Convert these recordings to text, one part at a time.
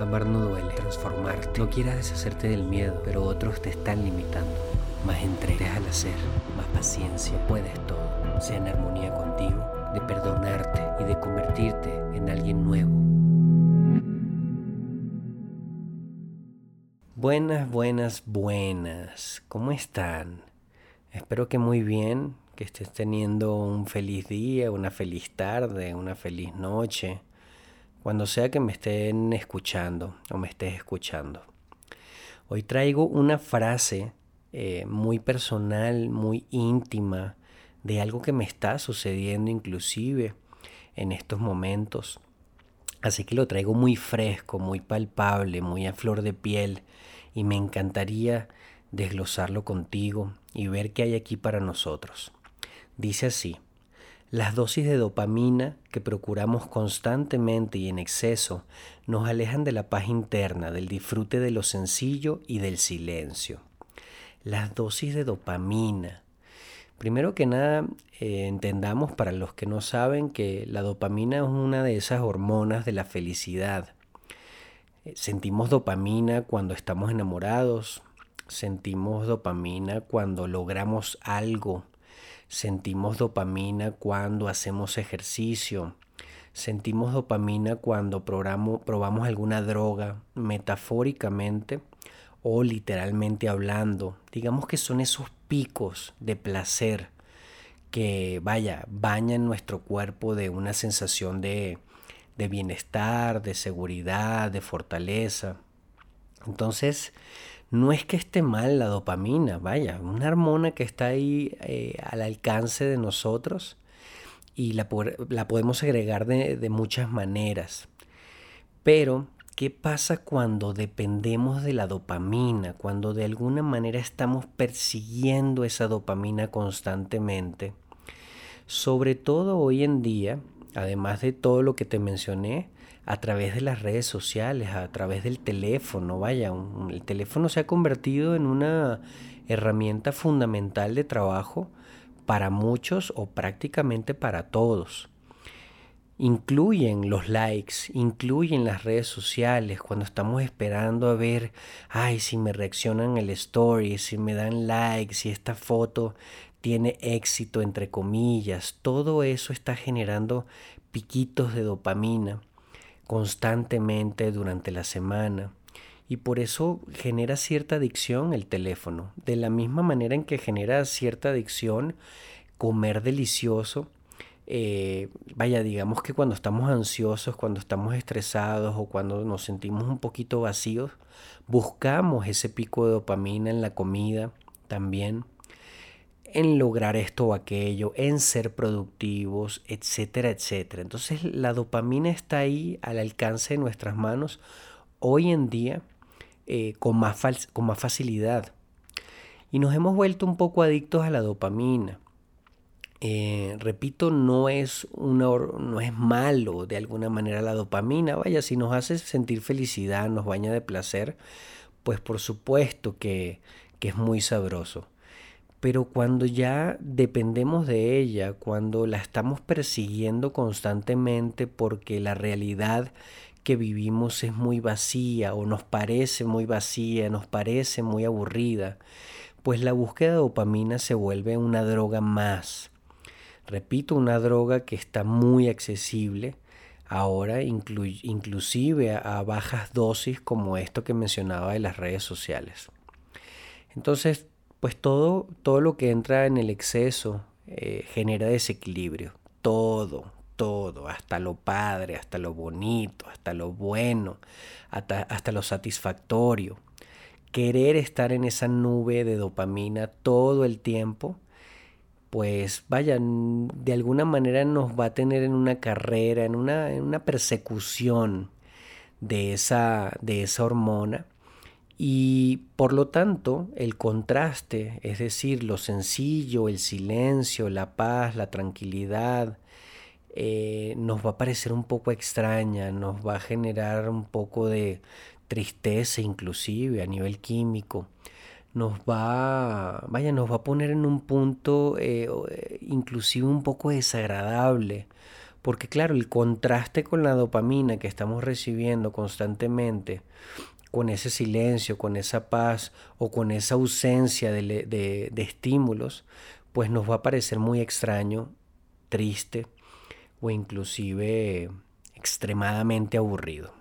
Amar no duele, transformarte. No quieras deshacerte del miedo, pero otros te están limitando. Más entrega al hacer, más paciencia. Puedes todo. Sea en armonía contigo, de perdonarte y de convertirte en alguien nuevo. Buenas, buenas, buenas. ¿Cómo están? Espero que muy bien, que estés teniendo un feliz día, una feliz tarde, una feliz noche cuando sea que me estén escuchando o me estés escuchando. Hoy traigo una frase eh, muy personal, muy íntima, de algo que me está sucediendo inclusive en estos momentos. Así que lo traigo muy fresco, muy palpable, muy a flor de piel y me encantaría desglosarlo contigo y ver qué hay aquí para nosotros. Dice así, las dosis de dopamina que procuramos constantemente y en exceso nos alejan de la paz interna, del disfrute de lo sencillo y del silencio. Las dosis de dopamina. Primero que nada, eh, entendamos para los que no saben que la dopamina es una de esas hormonas de la felicidad. Eh, sentimos dopamina cuando estamos enamorados, sentimos dopamina cuando logramos algo Sentimos dopamina cuando hacemos ejercicio. Sentimos dopamina cuando probamos, probamos alguna droga, metafóricamente o literalmente hablando. Digamos que son esos picos de placer que, vaya, bañan nuestro cuerpo de una sensación de, de bienestar, de seguridad, de fortaleza. Entonces, no es que esté mal la dopamina, vaya, una hormona que está ahí eh, al alcance de nosotros y la, la podemos agregar de, de muchas maneras. Pero, ¿qué pasa cuando dependemos de la dopamina? Cuando de alguna manera estamos persiguiendo esa dopamina constantemente. Sobre todo hoy en día, además de todo lo que te mencioné, a través de las redes sociales, a través del teléfono. Vaya, el teléfono se ha convertido en una herramienta fundamental de trabajo para muchos o prácticamente para todos. Incluyen los likes, incluyen las redes sociales, cuando estamos esperando a ver, ay, si me reaccionan el story, si me dan likes, si esta foto tiene éxito, entre comillas, todo eso está generando piquitos de dopamina constantemente durante la semana y por eso genera cierta adicción el teléfono, de la misma manera en que genera cierta adicción comer delicioso. Eh, vaya, digamos que cuando estamos ansiosos, cuando estamos estresados o cuando nos sentimos un poquito vacíos, buscamos ese pico de dopamina en la comida también en lograr esto o aquello, en ser productivos, etcétera, etcétera. Entonces la dopamina está ahí al alcance de nuestras manos hoy en día eh, con, más con más facilidad. Y nos hemos vuelto un poco adictos a la dopamina. Eh, repito, no es, una, no es malo de alguna manera la dopamina. Vaya, si nos hace sentir felicidad, nos baña de placer, pues por supuesto que, que es muy sabroso pero cuando ya dependemos de ella, cuando la estamos persiguiendo constantemente porque la realidad que vivimos es muy vacía o nos parece muy vacía, nos parece muy aburrida, pues la búsqueda de dopamina se vuelve una droga más. Repito, una droga que está muy accesible ahora, inclusive a bajas dosis como esto que mencionaba de las redes sociales. Entonces, pues todo, todo lo que entra en el exceso eh, genera desequilibrio. Todo, todo, hasta lo padre, hasta lo bonito, hasta lo bueno, hasta, hasta lo satisfactorio. Querer estar en esa nube de dopamina todo el tiempo, pues vaya, de alguna manera nos va a tener en una carrera, en una, en una persecución de esa, de esa hormona y por lo tanto, el contraste, es decir, lo sencillo, el silencio, la paz, la tranquilidad, eh, nos va a parecer un poco extraña, nos va a generar un poco de tristeza inclusive a nivel químico. Nos va, vaya, nos va a poner en un punto eh, inclusive un poco desagradable, Porque claro, el contraste con la dopamina que estamos recibiendo constantemente, con ese silencio, con esa paz o con esa ausencia de, de estímulos, pues nos va a parecer muy extraño, triste o inclusive extremadamente aburrido.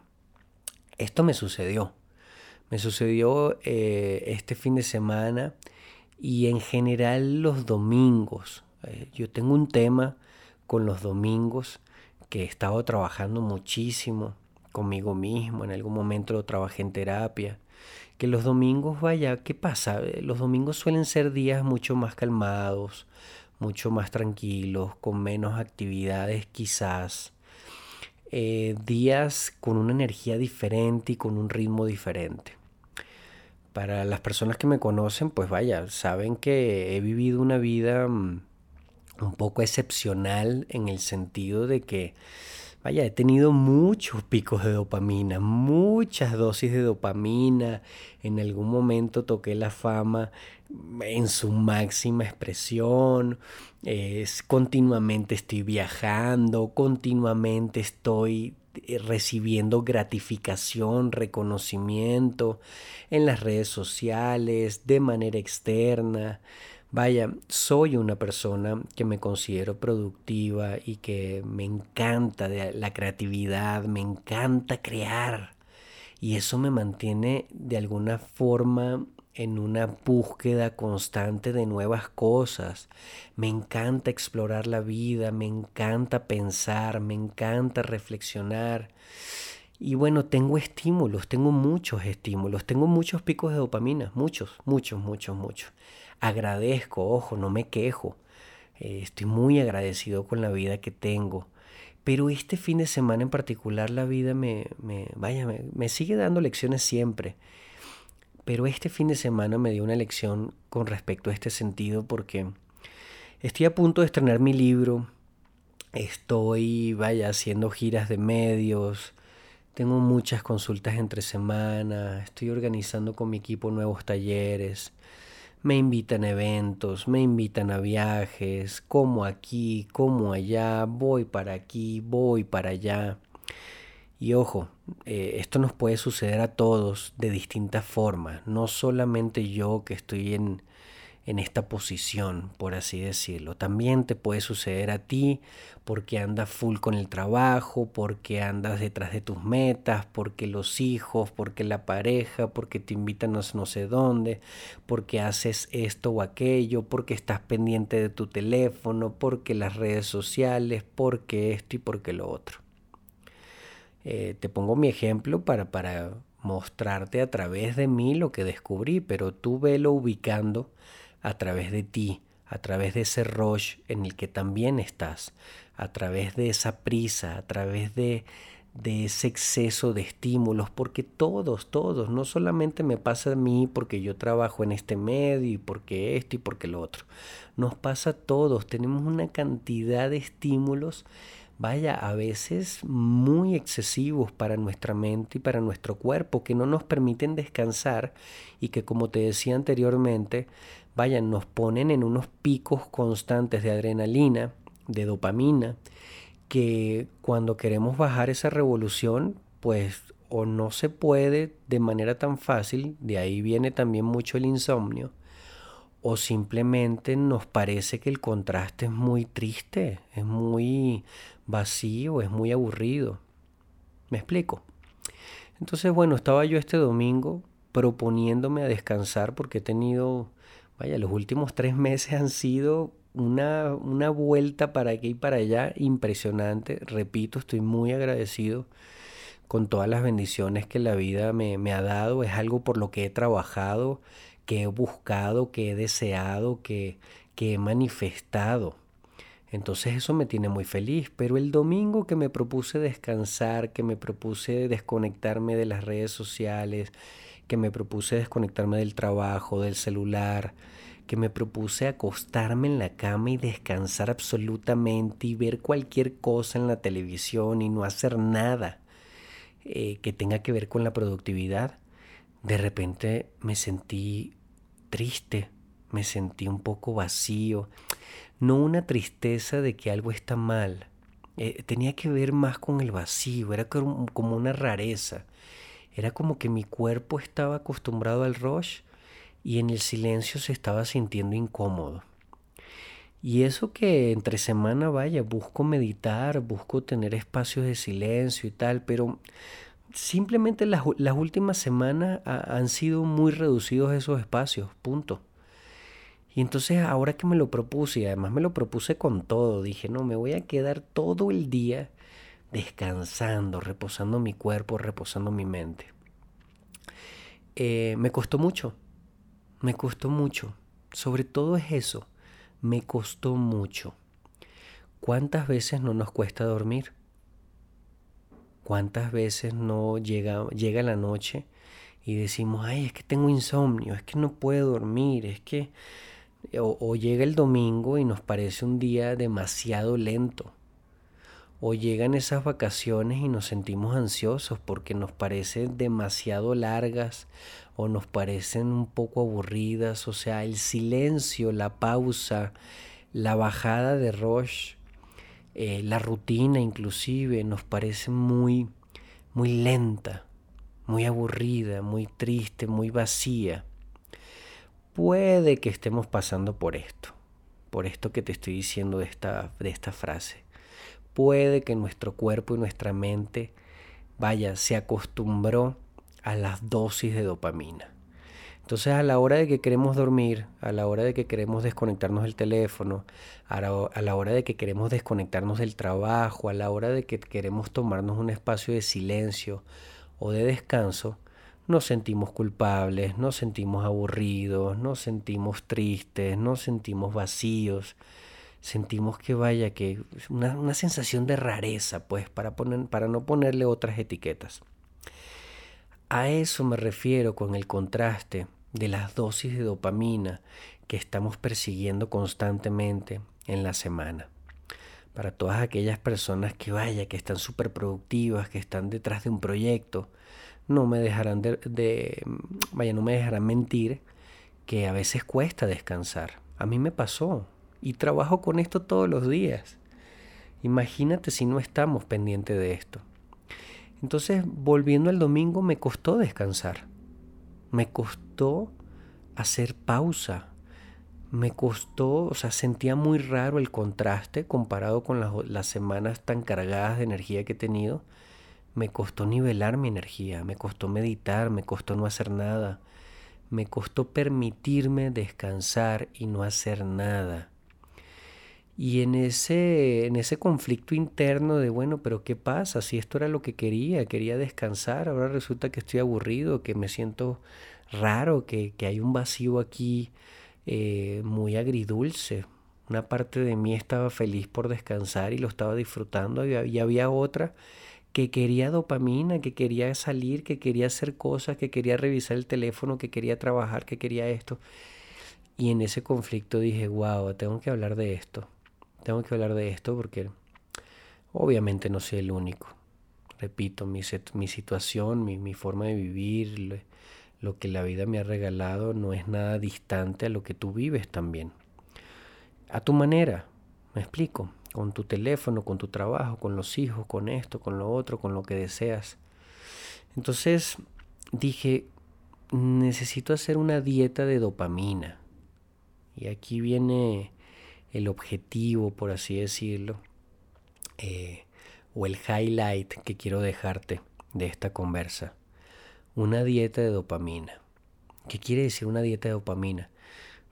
Esto me sucedió. Me sucedió eh, este fin de semana y en general los domingos. Eh, yo tengo un tema con los domingos que he estado trabajando muchísimo conmigo mismo. En algún momento lo trabajé en terapia. Que los domingos, vaya, ¿qué pasa? Eh, los domingos suelen ser días mucho más calmados, mucho más tranquilos, con menos actividades quizás. días con una energía diferente y con un ritmo diferente. Para las personas que me conocen, pues vaya, saben que he vivido una vida mm, un poco excepcional en el sentido de que, vaya, he tenido muchos picos de dopamina, muchas dosis de dopamina. En algún momento toqué la fama en su máxima expresión. Es, continuamente estoy viajando, continuamente estoy eh, recibiendo gratificación, reconocimiento en las redes sociales, de manera externa. Vaya, soy una persona que me considero productiva y que me encanta la creatividad, me encanta crear. Y eso me mantiene de alguna forma en una búsqueda constante de nuevas cosas. Me encanta explorar la vida, me encanta pensar, me encanta reflexionar. Y bueno, tengo estímulos, tengo muchos estímulos, tengo muchos picos de dopamina, muchos, muchos, muchos, muchos. Agradezco, ojo, no me quejo. Eh, estoy muy agradecido con la vida que tengo. Pero este fin de semana en particular la vida me, me vaya, me sigue dando lecciones siempre. Pero este fin de semana me dio una lección con respecto a este sentido porque estoy a punto de estrenar mi libro, estoy, vaya, haciendo giras de medios, tengo muchas consultas entre semanas, estoy organizando con mi equipo nuevos talleres, me invitan a eventos, me invitan a viajes, como aquí, como allá, voy para aquí, voy para allá. Y ojo, eh, esto nos puede suceder a todos de distintas formas, no solamente yo que estoy en, en esta posición, por así decirlo. También te puede suceder a ti porque andas full con el trabajo, porque andas detrás de tus metas, porque los hijos, porque la pareja, porque te invitan a no sé dónde, porque haces esto o aquello, porque estás pendiente de tu teléfono, porque las redes sociales, porque esto y porque lo otro. Eh, te pongo mi ejemplo para, para mostrarte a través de mí lo que descubrí, pero tú velo ubicando a través de ti, a través de ese rush en el que también estás, a través de esa prisa, a través de, de ese exceso de estímulos, porque todos, todos, no solamente me pasa a mí porque yo trabajo en este medio y porque esto y porque lo otro, nos pasa a todos, tenemos una cantidad de estímulos vaya, a veces muy excesivos para nuestra mente y para nuestro cuerpo, que no nos permiten descansar y que, como te decía anteriormente, vaya, nos ponen en unos picos constantes de adrenalina, de dopamina, que cuando queremos bajar esa revolución, pues o no se puede de manera tan fácil, de ahí viene también mucho el insomnio, o simplemente nos parece que el contraste es muy triste, es muy vacío, es muy aburrido. ¿Me explico? Entonces, bueno, estaba yo este domingo proponiéndome a descansar porque he tenido, vaya, los últimos tres meses han sido una, una vuelta para aquí y para allá impresionante. Repito, estoy muy agradecido con todas las bendiciones que la vida me, me ha dado. Es algo por lo que he trabajado que he buscado, que he deseado, que, que he manifestado. Entonces eso me tiene muy feliz, pero el domingo que me propuse descansar, que me propuse desconectarme de las redes sociales, que me propuse desconectarme del trabajo, del celular, que me propuse acostarme en la cama y descansar absolutamente y ver cualquier cosa en la televisión y no hacer nada eh, que tenga que ver con la productividad, de repente me sentí triste, me sentí un poco vacío. No una tristeza de que algo está mal, Eh, tenía que ver más con el vacío, era como una rareza. Era como que mi cuerpo estaba acostumbrado al rush y en el silencio se estaba sintiendo incómodo. Y eso que entre semana, vaya, busco meditar, busco tener espacios de silencio y tal, pero simplemente las, últimas semanas han sido muy reducidos esos espacios, punto. Y entonces ahora que me lo propuse, y además me lo propuse con todo, dije, no, me voy a quedar todo el día descansando, reposando mi cuerpo, reposando mi mente. Eh, me costó mucho, me costó mucho. Sobre todo es eso, me costó mucho. ¿Cuántas veces no nos cuesta dormir? ¿Cuántas veces no llega, llega la noche y decimos, ay, es que tengo insomnio, es que no puedo dormir, es que... o llega el domingo y nos parece un día demasiado lento o llegan esas vacaciones y nos sentimos ansiosos porque nos parecen demasiado largas o nos parecen un poco aburridas. O sea, el silencio, la pausa, la bajada de Roche, eh, la rutina inclusive, nos parece muy, muy lenta, muy aburrida, muy triste, muy vacía. Puede que estemos pasando por esto, por esto que te estoy diciendo de esta, de esta frase puede que nuestro cuerpo y nuestra mente, vaya, se acostumbró a las dosis de dopamina. Entonces a la hora de que queremos dormir, a la hora de que queremos desconectarnos del teléfono, a la, hora de que queremos desconectarnos del trabajo, a la hora de que queremos tomarnos un espacio de silencio o de descanso, nos sentimos culpables, nos sentimos aburridos, nos sentimos tristes, nos sentimos vacíos, sentimos que vaya, que una, una sensación de rareza, pues, para, poner, para no ponerle otras etiquetas. A eso me refiero con el contraste de las dosis de dopamina que estamos persiguiendo constantemente en la semana. Para todas aquellas personas que vaya, que están súper productivas, que están detrás de un proyecto, no me dejarán de, de, vaya, no me dejarán mentir que a veces cuesta descansar. A mí me pasó, y trabajo con esto todos los días. Imagínate si no estamos pendientes de esto. Entonces, volviendo al domingo, me costó descansar. Me costó hacer pausa. Me costó, o sea, sentía muy raro el contraste comparado con las, las semanas tan cargadas de energía que he tenido. Me costó nivelar mi energía, me costó meditar, me costó no hacer nada. Me costó permitirme descansar y no hacer nada. Y en ese, en ese conflicto interno de, bueno, pero ¿qué pasa? Si esto era lo que quería, quería descansar, ahora resulta que estoy aburrido, que me siento raro, que, hay un vacío aquí eh, muy agridulce. Una parte de mí estaba feliz por descansar y lo estaba disfrutando y había otra que quería dopamina, que quería salir, que quería hacer cosas, que quería revisar el teléfono, que quería trabajar, que quería esto. Y en ese conflicto dije, wow, tengo que hablar de esto tengo que hablar de esto porque obviamente no soy el único. Repito, mi, mi situación, mi, mi, forma de vivir, lo que la vida me ha regalado no es nada distante a lo que tú vives también. A tu manera, me explico, con tu teléfono, con tu trabajo, con los hijos, con esto, con lo otro, con lo que deseas. Entonces dije, necesito hacer una dieta de dopamina. Y aquí viene el objetivo, por así decirlo, eh, o el highlight que quiero dejarte de esta conversa. Una dieta de dopamina. ¿Qué quiere decir una dieta de dopamina?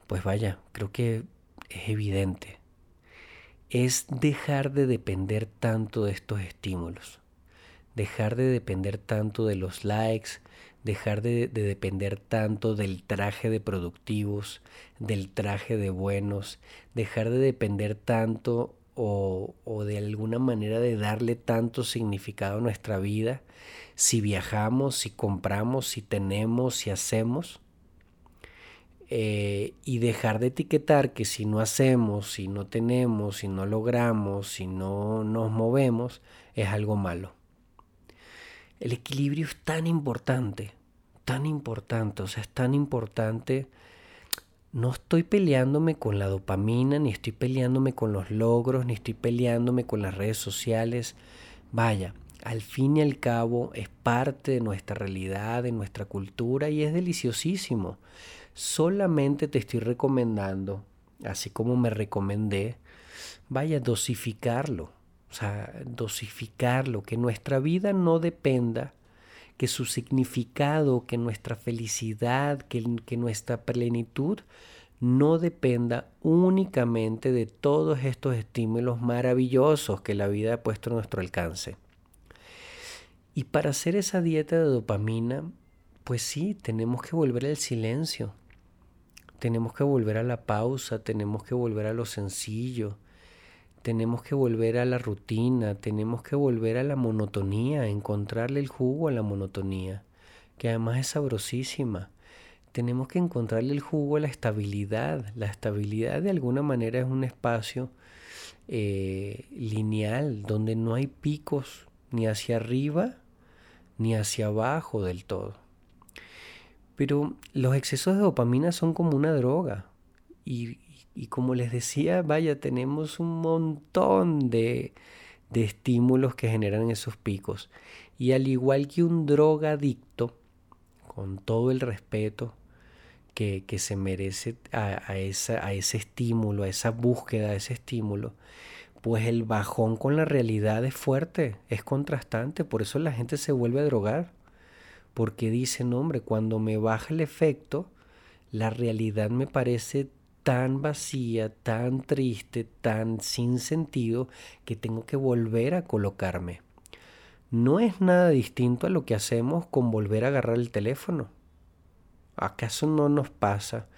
Pues vaya, creo que es evidente. Es dejar de depender tanto de estos estímulos. Dejar de depender tanto de los likes, dejar de, depender tanto del traje de productivos, del traje de buenos, dejar de depender tanto o, o, de alguna manera de darle tanto significado a nuestra vida si viajamos, si compramos, si tenemos, si hacemos. Eh, y dejar de etiquetar que si no hacemos, si no tenemos, si no logramos, si no nos movemos, es algo malo. El equilibrio es tan importante, tan importante, o sea, es tan importante no estoy peleándome con la dopamina, ni estoy peleándome con los logros, ni estoy peleándome con las redes sociales. Vaya, al fin y al cabo es parte de nuestra realidad, de nuestra cultura y es deliciosísimo. Solamente te estoy recomendando, así como me recomendé, vaya, dosificarlo. O sea, dosificarlo, que nuestra vida no dependa, que su significado, que nuestra felicidad, que, nuestra plenitud no dependa únicamente de todos estos estímulos maravillosos que la vida ha puesto a nuestro alcance. Y para hacer esa dieta de dopamina, pues sí, tenemos que volver al silencio, tenemos que volver a la pausa, tenemos que volver a lo sencillo, tenemos que volver a la rutina, tenemos que volver a la monotonía, encontrarle el jugo a la monotonía, que además es sabrosísima. Tenemos que encontrarle el jugo a la estabilidad. La estabilidad de alguna manera es un espacio eh, lineal donde no hay picos ni hacia arriba ni hacia abajo del todo. Pero los excesos de dopamina son como una droga. Y, como les decía, vaya, tenemos un montón de, de estímulos que generan esos picos. Y al igual que un drogadicto, con todo el respeto que, que se merece a, esa, a ese estímulo, a esa búsqueda de ese estímulo, pues el bajón con la realidad es fuerte, es contrastante, por eso la gente se vuelve a drogar, porque dicen, hombre, cuando me baja el efecto, la realidad me parece tan vacía, tan triste, tan sin sentido, que tengo que volver a colocarme. No es nada distinto a lo que hacemos con volver a agarrar el teléfono. ¿Acaso no nos pasa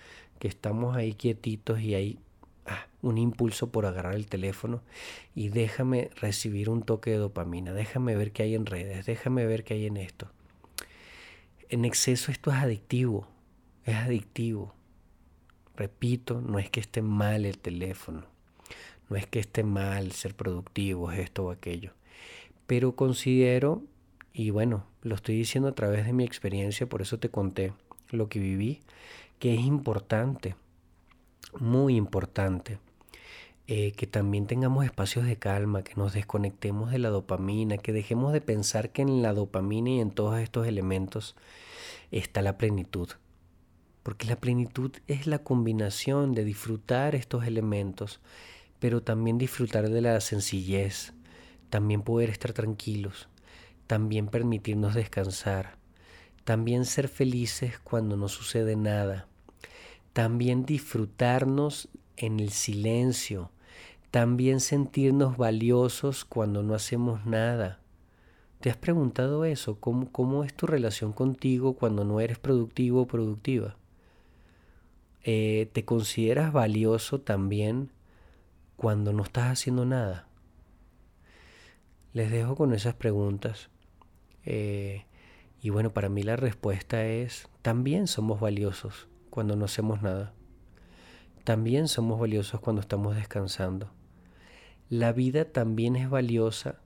que estamos ahí quietitos y ahí Ah, un impulso por agarrar el teléfono y déjame recibir un toque de dopamina, déjame ver qué hay en redes, déjame ver qué hay en esto. En exceso esto es adictivo, es adictivo. Repito, no es que esté mal el teléfono, no es que esté mal ser productivo, esto o aquello, pero considero, y bueno, lo estoy diciendo a través de mi experiencia, por eso te conté lo que viví, que es importante muy importante eh, que también tengamos espacios de calma, que nos desconectemos de la dopamina, que dejemos de pensar que en la dopamina y en todos estos elementos está la plenitud. Porque la plenitud es la combinación de disfrutar estos elementos, pero también disfrutar de la sencillez, también poder estar tranquilos, también permitirnos descansar, también ser felices cuando no sucede nada, también disfrutarnos en el silencio, también sentirnos valiosos cuando no hacemos nada. ¿Te has preguntado eso? ¿Cómo, cómo es tu relación contigo cuando no eres productivo o productiva? Eh, ¿Te consideras valioso también cuando no estás haciendo nada? Les dejo con esas preguntas. Eh, y bueno, para mí la respuesta es, también somos valiosos cuando no hacemos nada. También somos valiosos cuando estamos descansando. La vida también es valiosa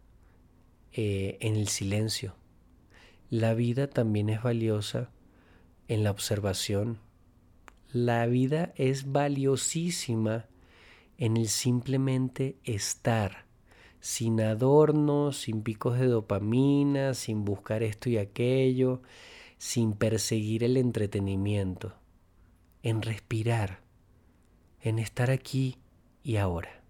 eh, en el silencio. La vida también es valiosa en la observación. La vida es valiosísima en el simplemente estar, sin adornos, sin picos de dopamina, sin buscar esto y aquello, sin perseguir el entretenimiento en respirar, en estar aquí y ahora.